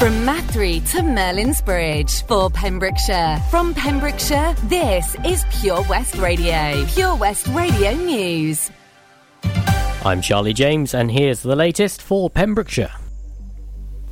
From Mathry to Merlin's Bridge for Pembrokeshire. From Pembrokeshire, this is Pure West Radio. Pure West Radio News. I'm Charlie James, and here's the latest for Pembrokeshire.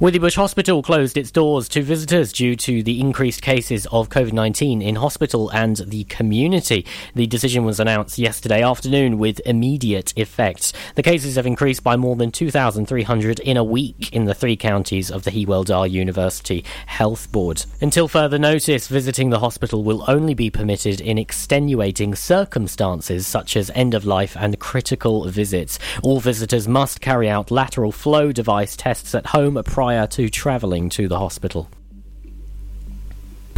Withybush Hospital closed its doors to visitors due to the increased cases of COVID 19 in hospital and the community. The decision was announced yesterday afternoon with immediate effect. The cases have increased by more than 2,300 in a week in the three counties of the Hywel Dda University Health Board. Until further notice, visiting the hospital will only be permitted in extenuating circumstances such as end of life and critical visits. All visitors must carry out lateral flow device tests at home prior prior to travelling to the hospital.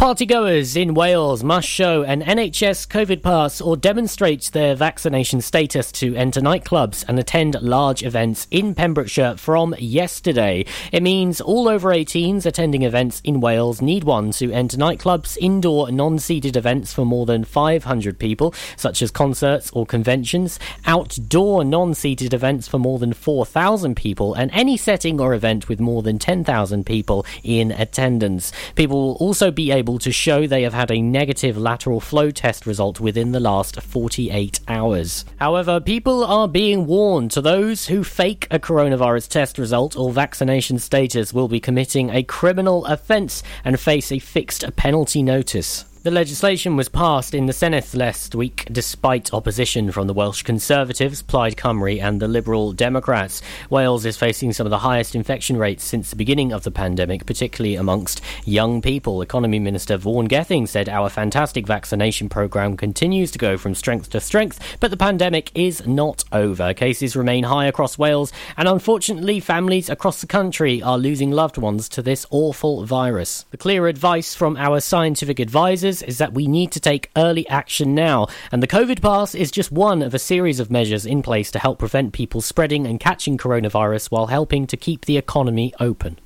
Partygoers in Wales must show an NHS COVID pass or demonstrate their vaccination status to enter nightclubs and attend large events in Pembrokeshire from yesterday. It means all over 18s attending events in Wales need one to enter nightclubs, indoor non seated events for more than 500 people, such as concerts or conventions, outdoor non seated events for more than 4,000 people, and any setting or event with more than 10,000 people in attendance. People will also be able able to show they have had a negative lateral flow test result within the last 48 hours. However, people are being warned to those who fake a coronavirus test result or vaccination status will be committing a criminal offence and face a fixed penalty notice. The legislation was passed in the Senedd last week despite opposition from the Welsh Conservatives, Plaid Cymru, and the Liberal Democrats. Wales is facing some of the highest infection rates since the beginning of the pandemic, particularly amongst young people. Economy Minister Vaughan Gething said our fantastic vaccination programme continues to go from strength to strength, but the pandemic is not over. Cases remain high across Wales, and unfortunately, families across the country are losing loved ones to this awful virus. The clear advice from our scientific advisors is that we need to take early action now, and the COVID pass is just one of a series of measures in place to help prevent people spreading and catching coronavirus while helping to keep the economy open.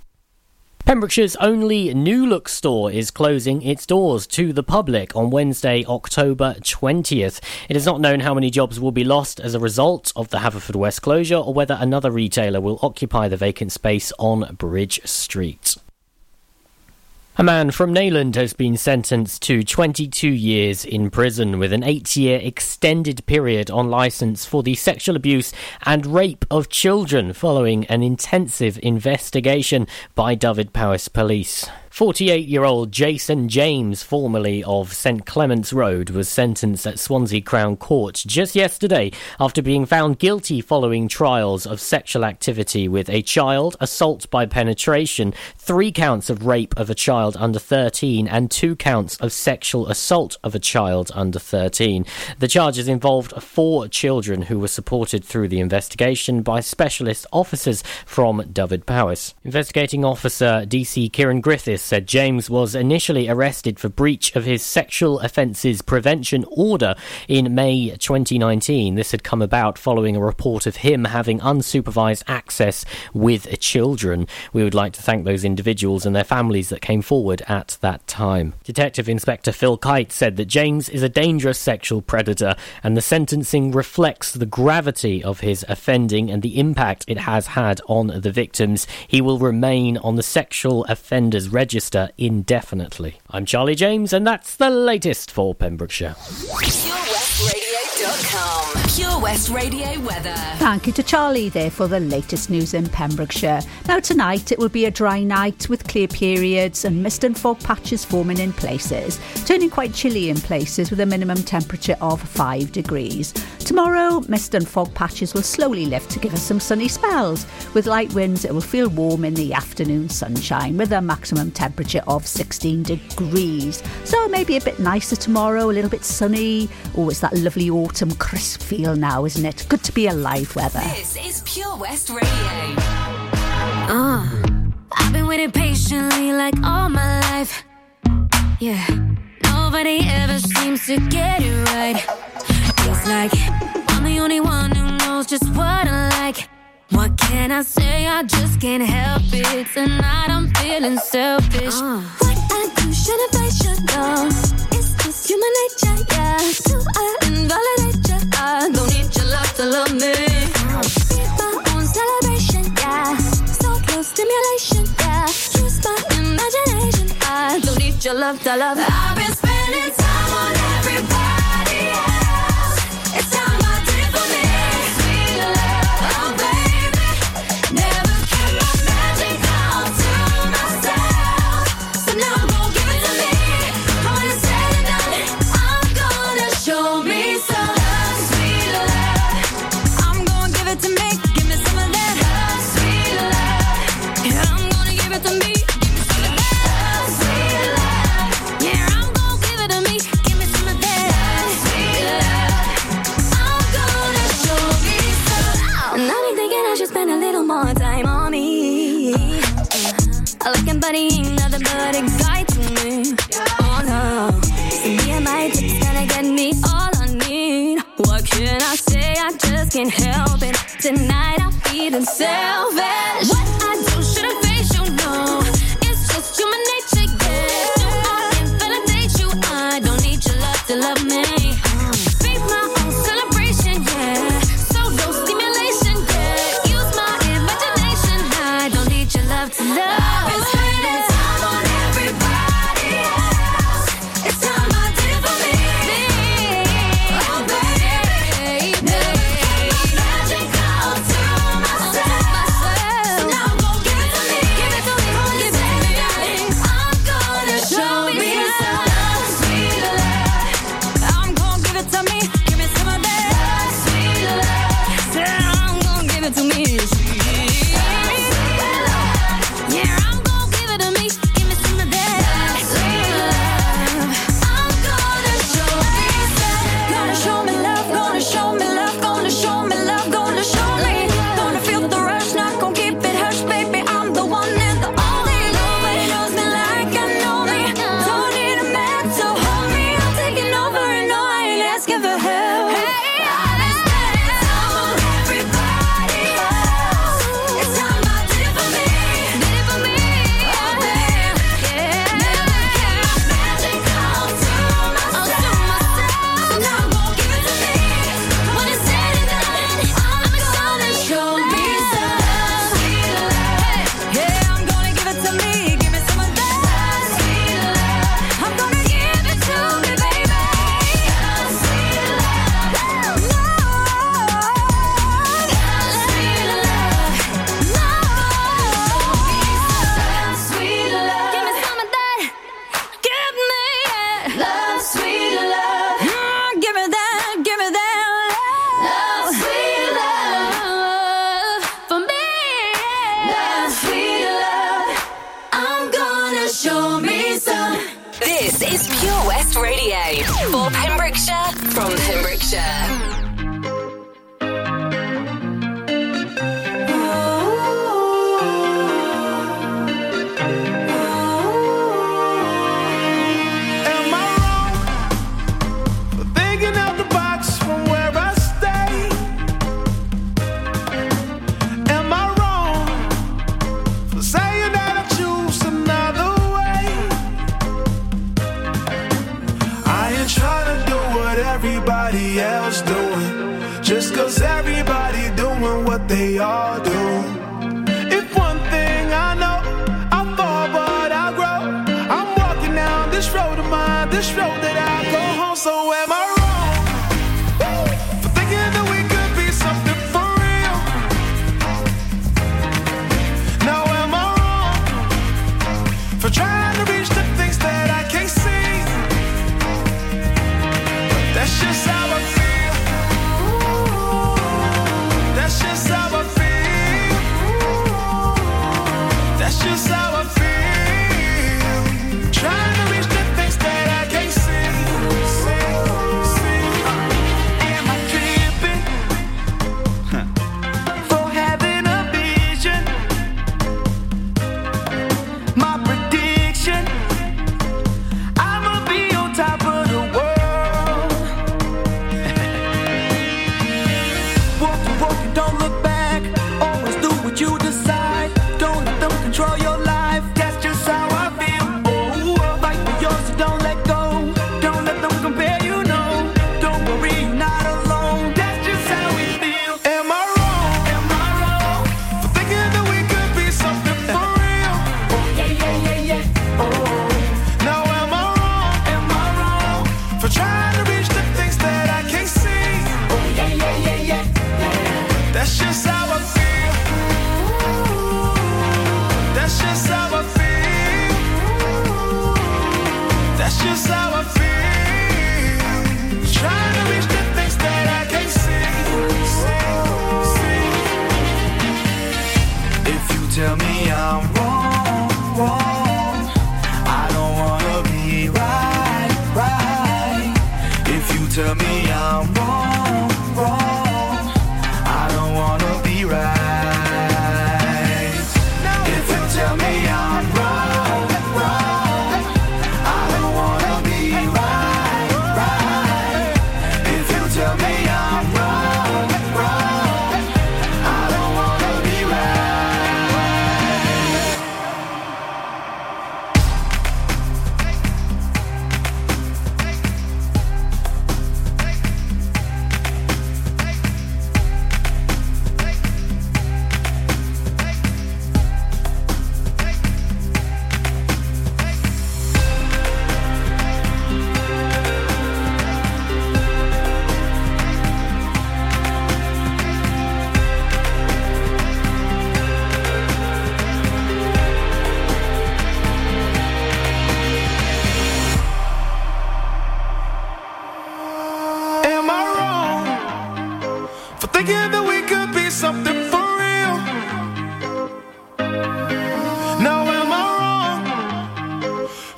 Pembrokeshire's only New Look store is closing its doors to the public on Wednesday, October 20th. It is not known how many jobs will be lost as a result of the Haverfordwest closure or whether another retailer will occupy the vacant space on Bridge Street. A man from Neyland has been sentenced to 22 years in prison with an eight year extended period on licence for the sexual abuse and rape of children following an intensive investigation by Dyfed-Powys Police. 48 year old Jason James, formerly of St Clement's Road, was sentenced at Swansea Crown Court just yesterday after being found guilty following trials of sexual activity with a child, assault by penetration, three counts of rape of a child under 13, and two counts of sexual assault of a child under 13. The charges involved four children who were supported through the investigation by specialist officers from Dyfed-Powys. Investigating officer DC Kieran Griffiths said James was initially arrested for breach of his sexual offences prevention order in May 2019. This had come about following a report of him having unsupervised access with children. We would like to thank those individuals and their families that came forward at that time. Detective Inspector Phil Kite said that James is a dangerous sexual predator and the sentencing reflects the gravity of his offending and the impact it has had on the victims. He will remain on the sexual offenders register register indefinitely. I'm Charlie James, and that's the latest for Pembrokeshire. Pure West Radio weather. Thank you to Charlie there for the latest news in Pembrokeshire. Now, tonight it will be a dry night with clear periods and mist and fog patches forming in places, turning quite chilly in places with a minimum temperature of 5 degrees. Tomorrow, mist and fog patches will slowly lift to give us some sunny spells. With light winds, it will feel warm in the afternoon sunshine with a maximum temperature of 16 degrees. So, maybe a bit nicer tomorrow, a little bit sunny. Oh, it's that lovely autumn crisp feel feel now, isn't it? Good to be alive weather. This is Pure West Radio. Uh, I've been waiting patiently like all my life. Yeah, nobody ever seems to get it right. Feels like I'm the only one who knows just what I like. What can I say? I just can't help it. Tonight I'm feeling selfish. Uh. What I do, should I should know? It's just human nature, yeah. Do I invalidate you? to love me. My own celebration, yeah. So close stimulation, yeah. Use my imagination. I don't need your love to love. I've been spending time on. more time on me. Uh, I like him, buddy ain't nothing but excited.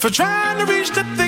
For trying to reach the things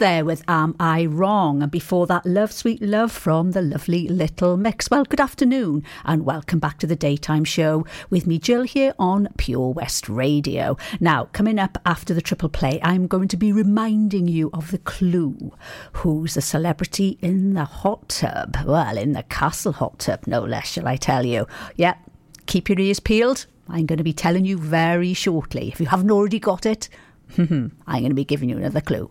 there with Am I Wrong? And before that, Love Sweet Love from the lovely Little Mix. Well, good afternoon and welcome back to the daytime show with me, Jill, here on Pure West Radio. Now, coming up after the triple play, I'm going to be reminding you of the clue. Who's the celebrity in the hot tub? Well, in the castle hot tub, no less, shall I tell you? Yeah, keep your ears peeled. I'm going to be telling you very shortly. If you haven't already got it, I'm going to be giving you another clue.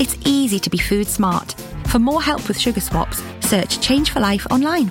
It's easy to be food smart. For more help with sugar swaps, search Change for Life online.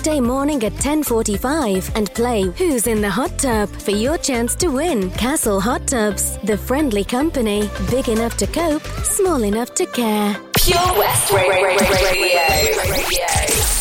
weekday morning at 10:45 and play Who's in the Hot Tub for your chance to win. Castle Hot Tubs, the friendly company, big enough to cope, small enough to care. Pure West Ra- Ra- Ra- Radio.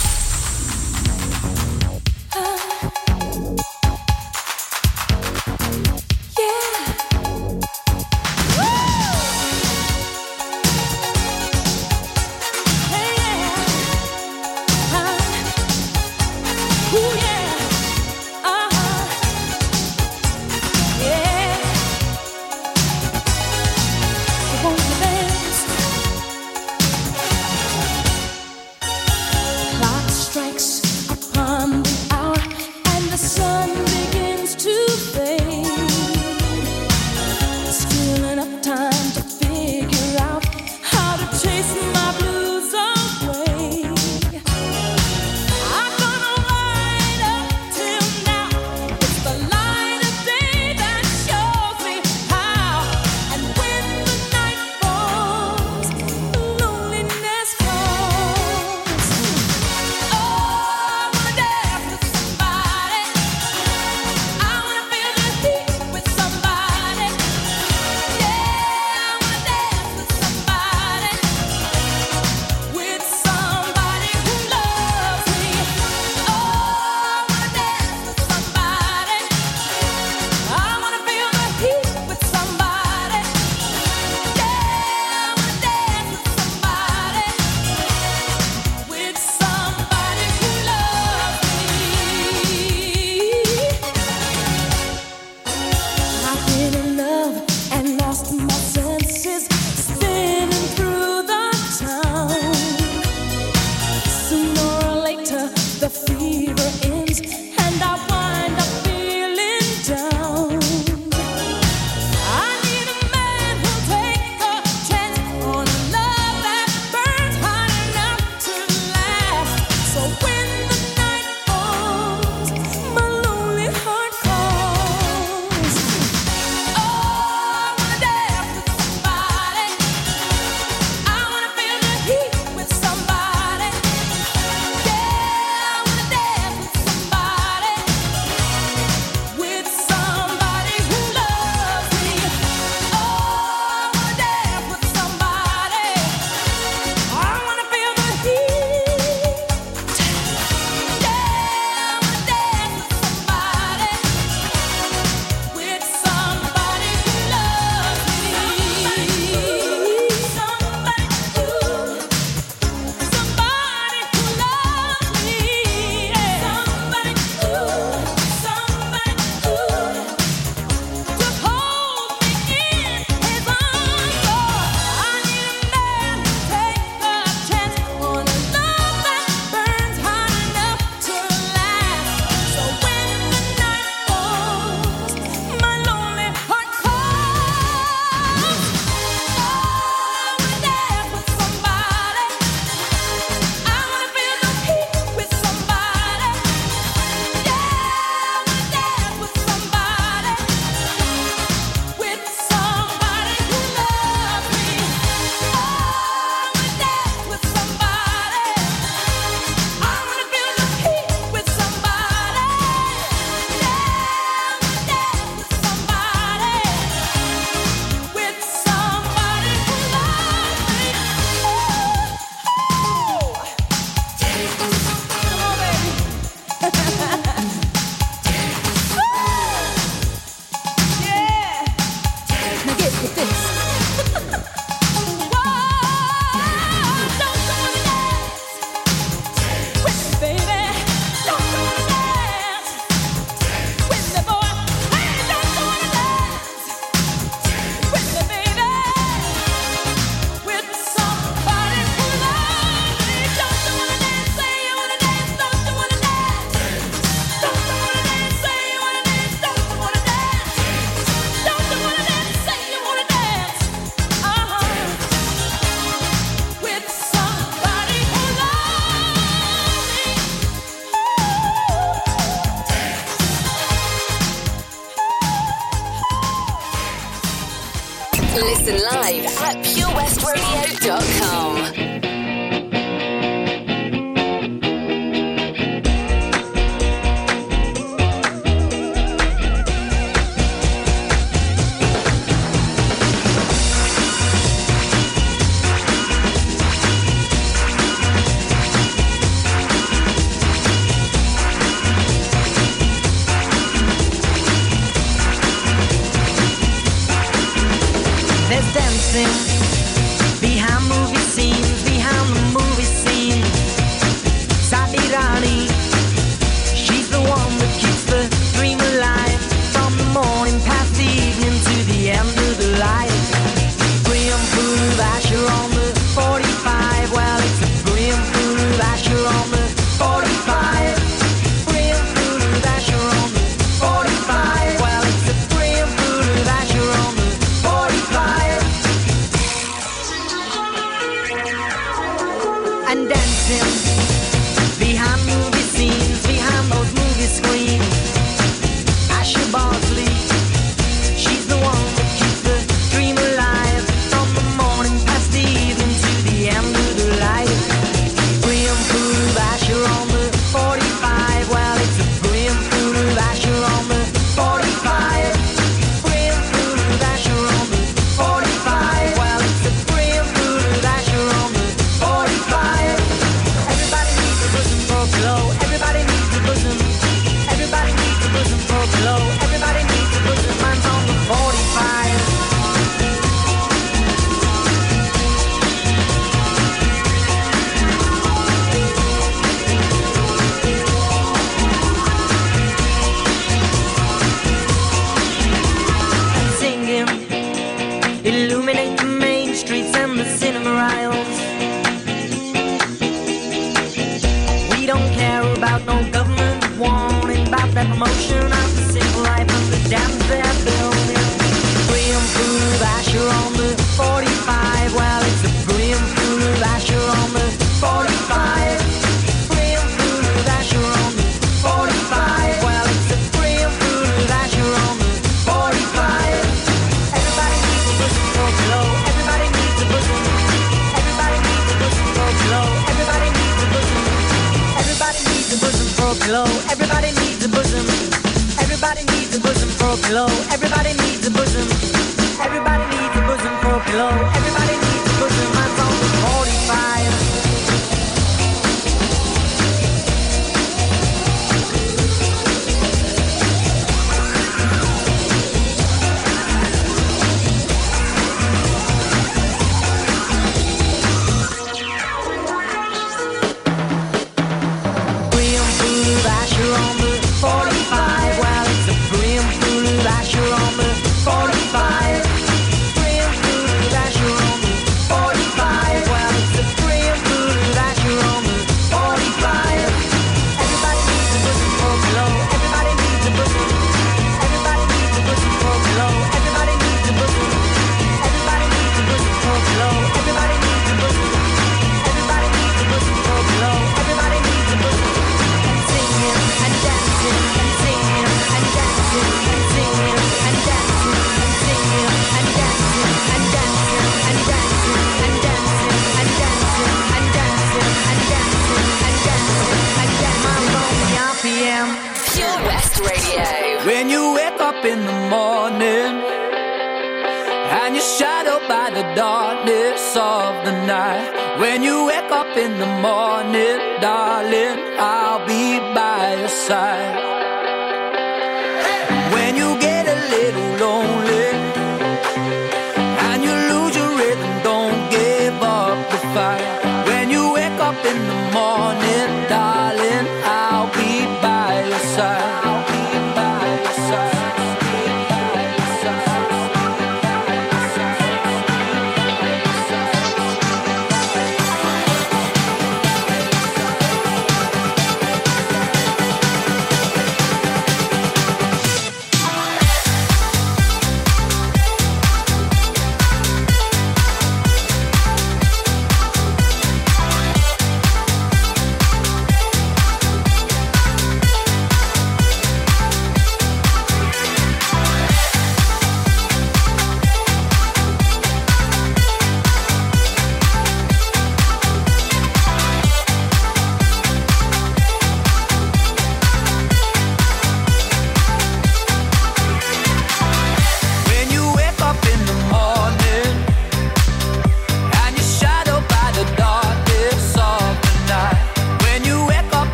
Dancing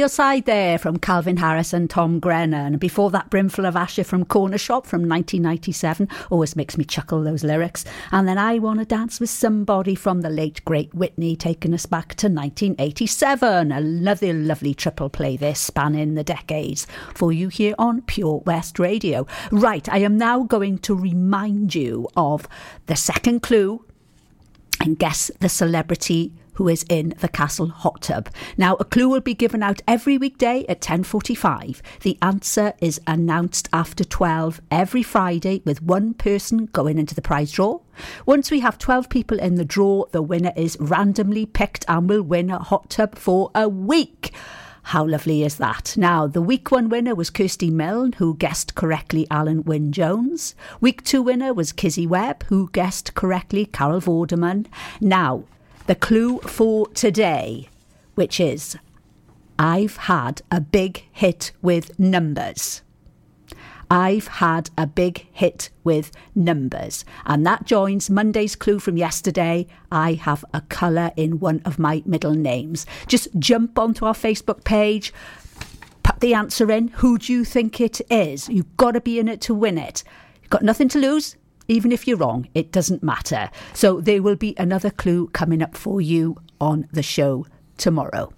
your side there from Calvin Harris and Tom Grennan. And before that, Brimful of Asha from Corner Shop from 1997. Always makes me chuckle, those lyrics. And then I Want to Dance with Somebody from the late, great Whitney, taking us back to 1987. Another lovely triple play this, spanning the decades, for you here on Pure West Radio. Right, I am now going to remind you of the second clue and guess the celebrity who is in the castle hot tub. Now, a clue will be given out every weekday at 10:45. The answer is announced after 12 every Friday with one person going into the prize draw. Once we have 12 people in the draw, the winner is randomly picked and will win a hot tub for a week. How lovely is that? Now, the week one winner was Kirsty Milne, who guessed correctly Alun Wyn Jones. Week two winner was Kizzy Webb, who guessed correctly Carol Vorderman. Now, the clue for today, which is I've had a big hit with numbers. I've had a big hit with numbers. And that joins Monday's clue from yesterday. I have a colour in one of my middle names. Just jump onto our Facebook page, put the answer in. Who do you think it is? You've got to be in it to win it. You've got nothing to lose. Even if you're wrong, it doesn't matter. So there will be another clue coming up for you on the show tomorrow.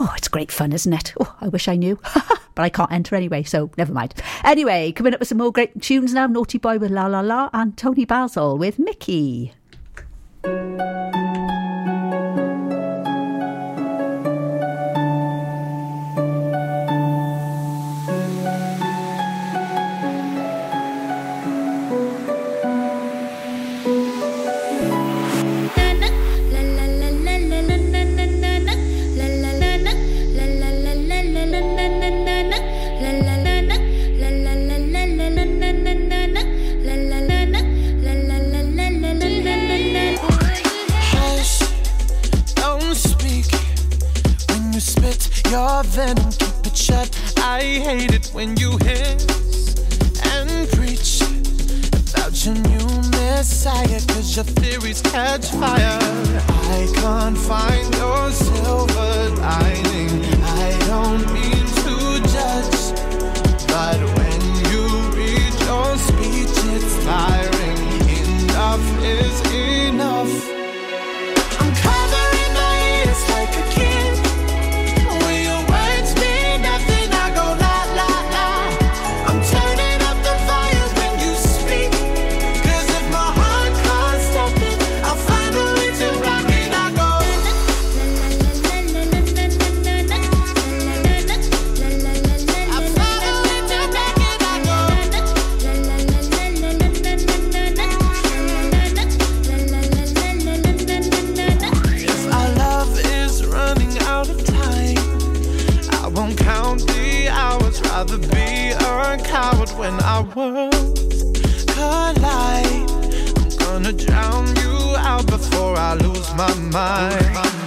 Oh, it's great fun, isn't it? Oh, I wish I knew. but I can't enter anyway, so never mind. Anyway, coming up with some more great tunes now Naughty Boy with La La La and Toni Basil with Mickey. Hate it when you hiss and preach about your new messiah. Cause your theories catch fire. I can't find your silver lining. I don't mean to judge, but when you read your speech, it's tiring. Enough is enough. I'm covering my ears like a kid. Mind.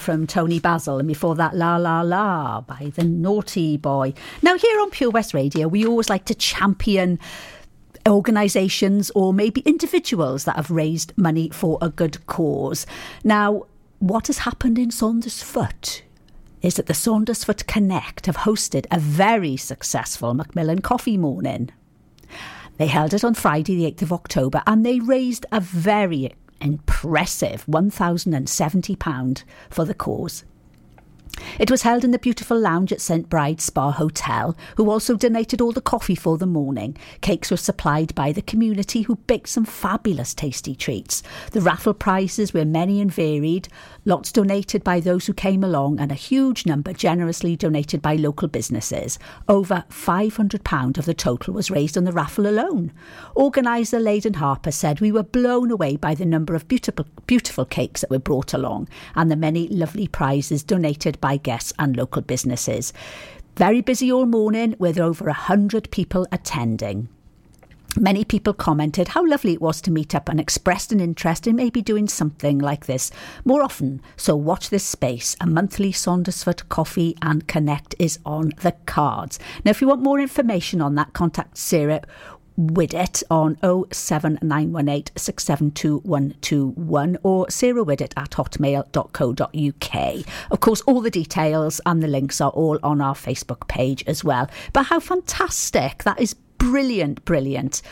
From Toni Basil, and before that, La La La by the Naughty Boy. Now, here on Pure West Radio, we always like to champion organisations or maybe individuals that have raised money for a good cause. Now, what has happened in Saundersfoot? Is that the Saundersfoot Connect have hosted a very successful Macmillan coffee morning. They held it on Friday, the 8th of October, and they raised a very impressive £1,070 for the cause. It was held in the beautiful lounge at St Bride's Spa Hotel, who also donated all the coffee for the morning. Cakes were supplied by the community, who baked some fabulous tasty treats. The raffle prizes were many and varied, lots donated by those who came along, and a huge number generously donated by local businesses. Over £500 of the total was raised on the raffle alone. Organiser Leyden Harper said, We were blown away by the number of beautiful, beautiful cakes that were brought along and the many lovely prizes donated by guests and local businesses. Very busy all morning with over a hundred people attending. Many people commented how lovely it was to meet up and expressed an interest in maybe doing something like this more often. So watch this space. A monthly Saundersfoot Coffee and Connect is on the cards. Now, if you want more information on that, contact Sarah Widdett on 07918 672121 or Sarah Widdett at hotmail.co.uk. Of course, all the details and the links are all on our Facebook page as well. But how fantastic! That is brilliant, brilliant.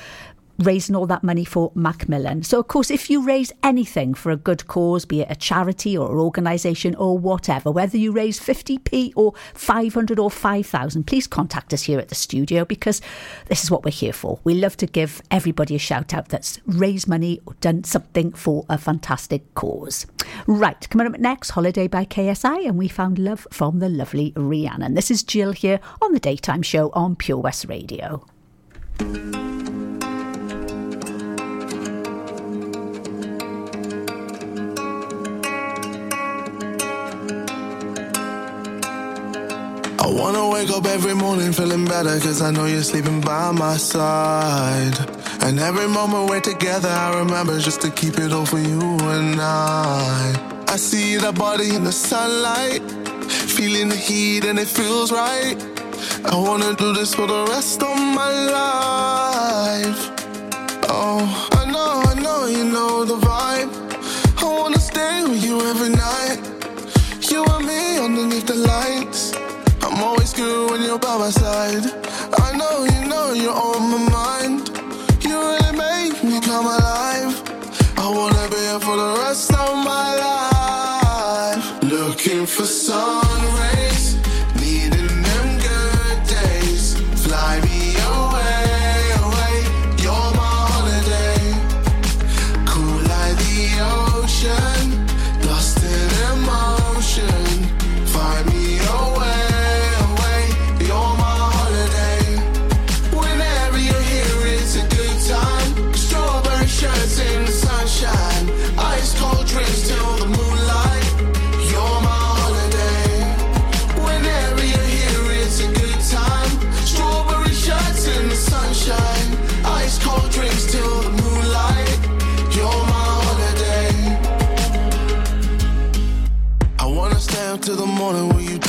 Raising all that money for Macmillan. So, of course, if you raise anything for a good cause, be it a charity or an organisation or whatever, whether you raise 50p or 500 or 5,000, please contact us here at the studio because this is what we're here for. We love to give everybody a shout out that's raised money or done something for a fantastic cause. Right, coming up next, Holiday by KSI, and we found love from the lovely Rihanna. This is Jill here on the daytime show on Pure West Radio. I wanna wake up every morning feeling better Cause I know you're sleeping by my side. And every moment we're together I remember just to keep it all for you and I. I see the body in the sunlight Feeling the heat and it feels right I wanna do this for the rest of my life Oh, I know, I know you know the vibe I wanna stay with you every night You and me underneath the lights I'm always good when you're by my side. I know you know you're on my mind. You really make me come alive. I wanna be here for the rest of my life. Looking for sun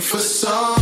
For sun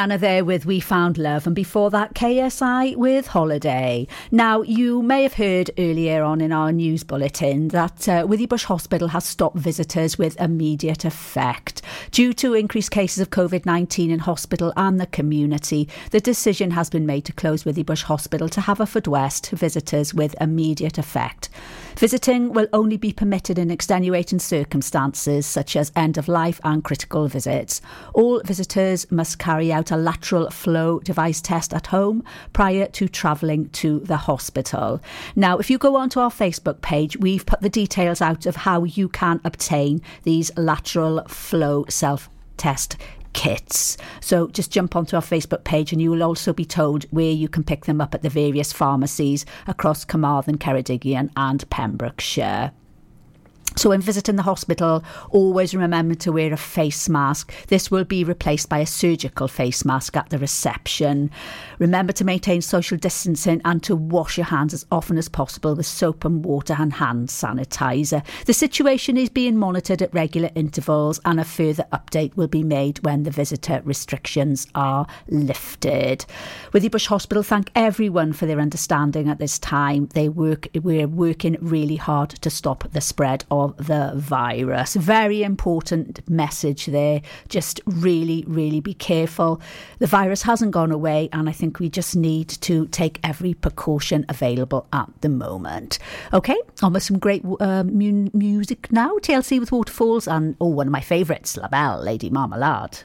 Rihanna there with We Found Love, and before that, KSI with Holiday. Now, you may have heard earlier on in our news bulletin that uh, Withybush Hospital has stopped visitors with immediate effect. Due to increased cases of COVID 19 in hospital and the community, the decision has been made to close Withybush Hospital to Haverfordwest visitors with immediate effect. Visiting will only be permitted in extenuating circumstances such as end of life and critical visits. All visitors must carry out a lateral flow device test at home prior to travelling to the hospital. Now, if you go onto our Facebook page, we've put the details out of how you can obtain these lateral flow self test kits. So just jump onto our Facebook page and you will also be told where you can pick them up at the various pharmacies across Carmarthen, Ceredigion and Pembrokeshire. So, when visiting the hospital, always remember to wear a face mask. This will be replaced by a surgical face mask at the reception. Remember to maintain social distancing and to wash your hands as often as possible with soap and water and hand sanitizer. The situation is being monitored at regular intervals, and a further update will be made when the visitor restrictions are lifted. With Withybush Hospital thank everyone for their understanding at this time. They work, we're working really hard to stop the spread of the virus. Very important message there. Just really, really be careful. The virus hasn't gone away, and I think we just need to take every precaution available at the moment. Okay, on with some great uh, mu- music now. TLC with Waterfalls, and oh, one of my favourites, Labelle, Lady Marmalade.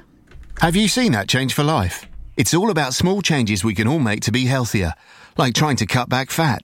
Have you seen that change for life? It's all about small changes we can all make to be healthier, like trying to cut back fat.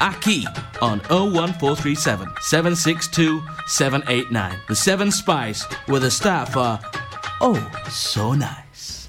Aki on 01437 762 789. The Seven Spice, where the staff are oh so nice.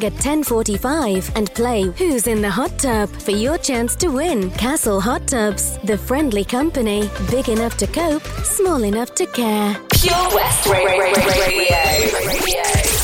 at 10:45 and play Who's in the Hot Tub for your chance to win. Castle Hot Tubs, the friendly company, big enough to cope, small enough to care. Pure West Ra- Ra- Ra- Radio. Radio.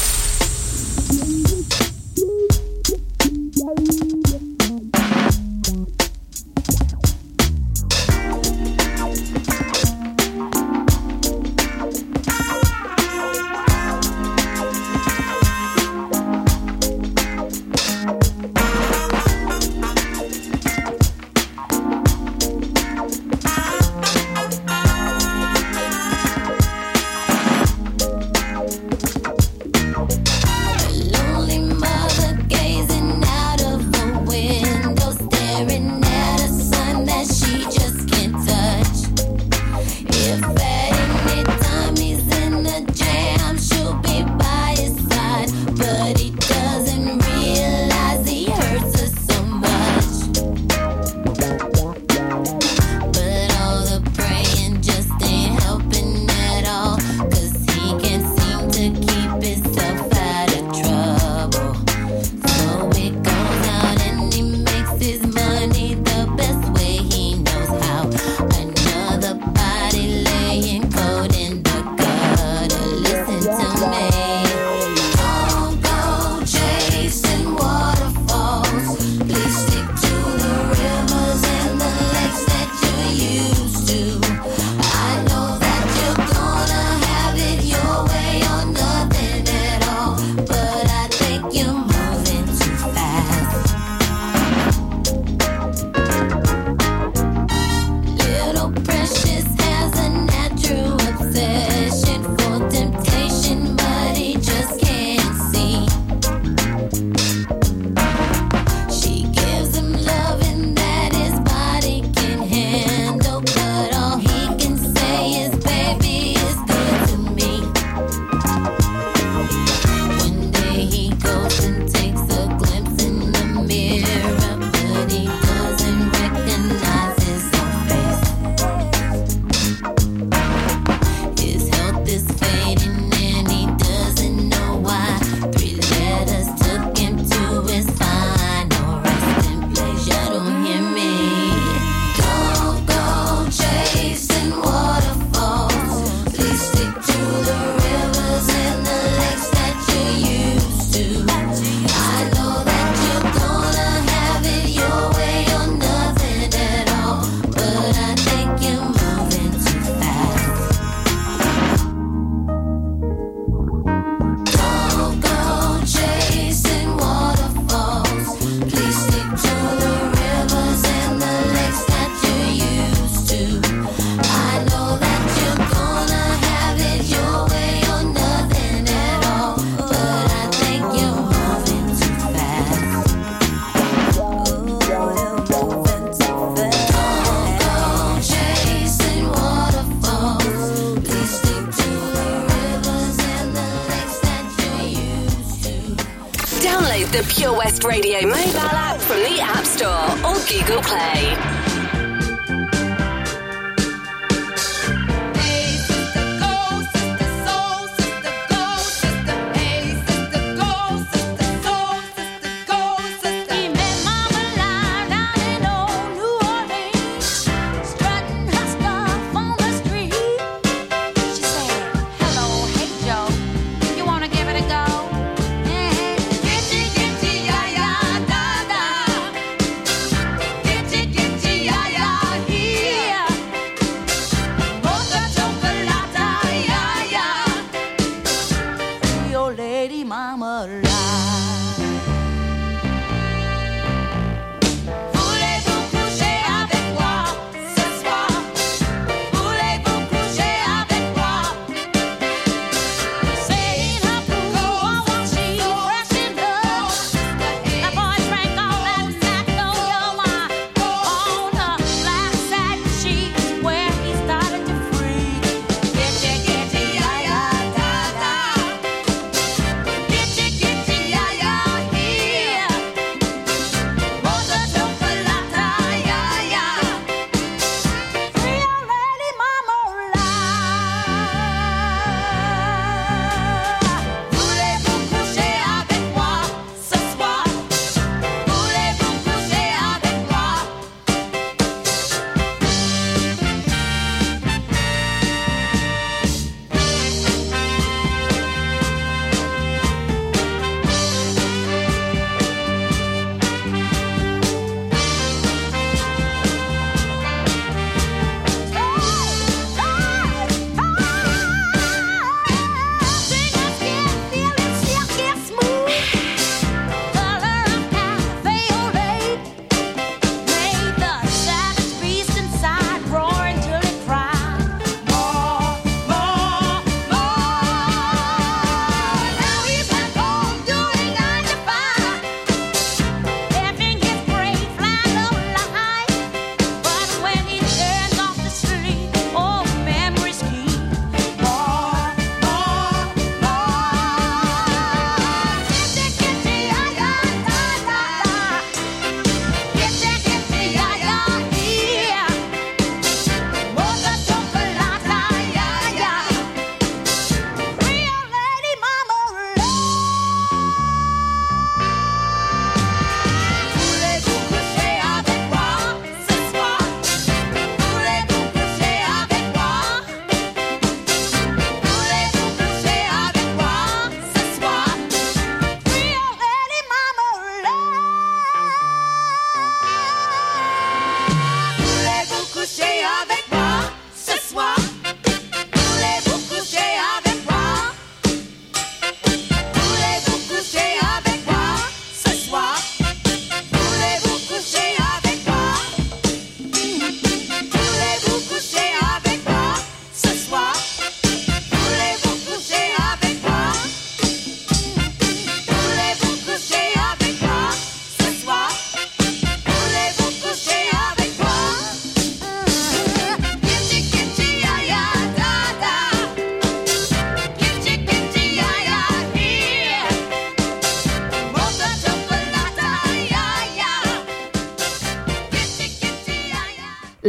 Pure West Radio mobile app from the App Store or Google Play.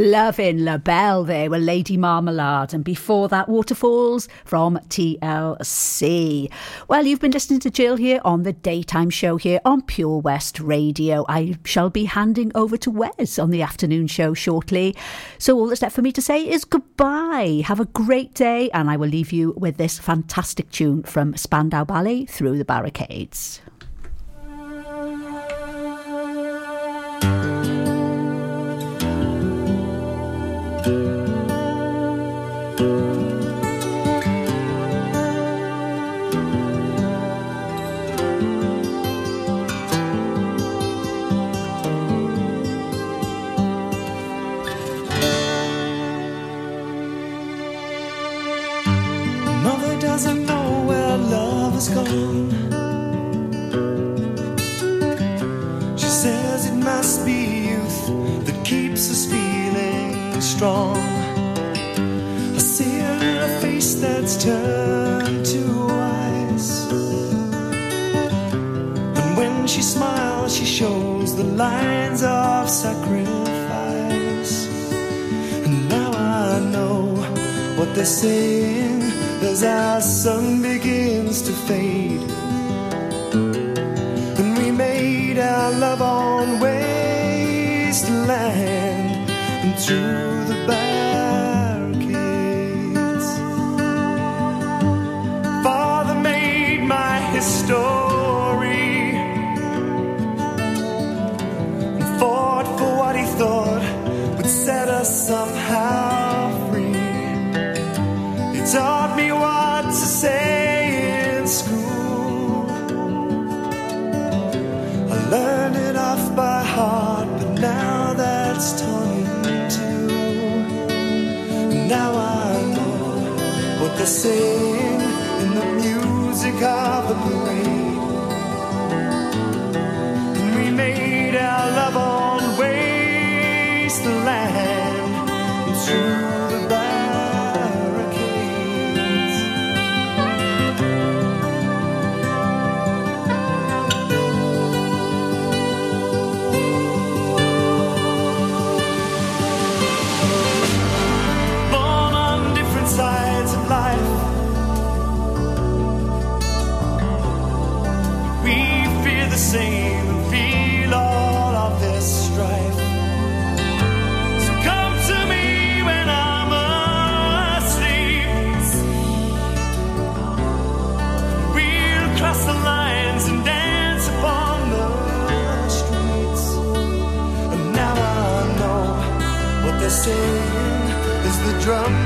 Loving Labelle there were Lady Marmalade, and before that, Waterfalls from TLC. Well, you've been listening to Jill here on the daytime show here on Pure West Radio. I shall be handing over to Wes on the afternoon show shortly. So, all that's left for me to say is goodbye. Have a great day, and I will leave you with this fantastic tune from Spandau Ballet Through the Barricades. strong. I see it in a face that's turned to ice. And when she smiles, she shows the lines of sacrifice. And now I know what they're saying as our sun begins to fade. And we made our love on wasteland and through. the same. drum.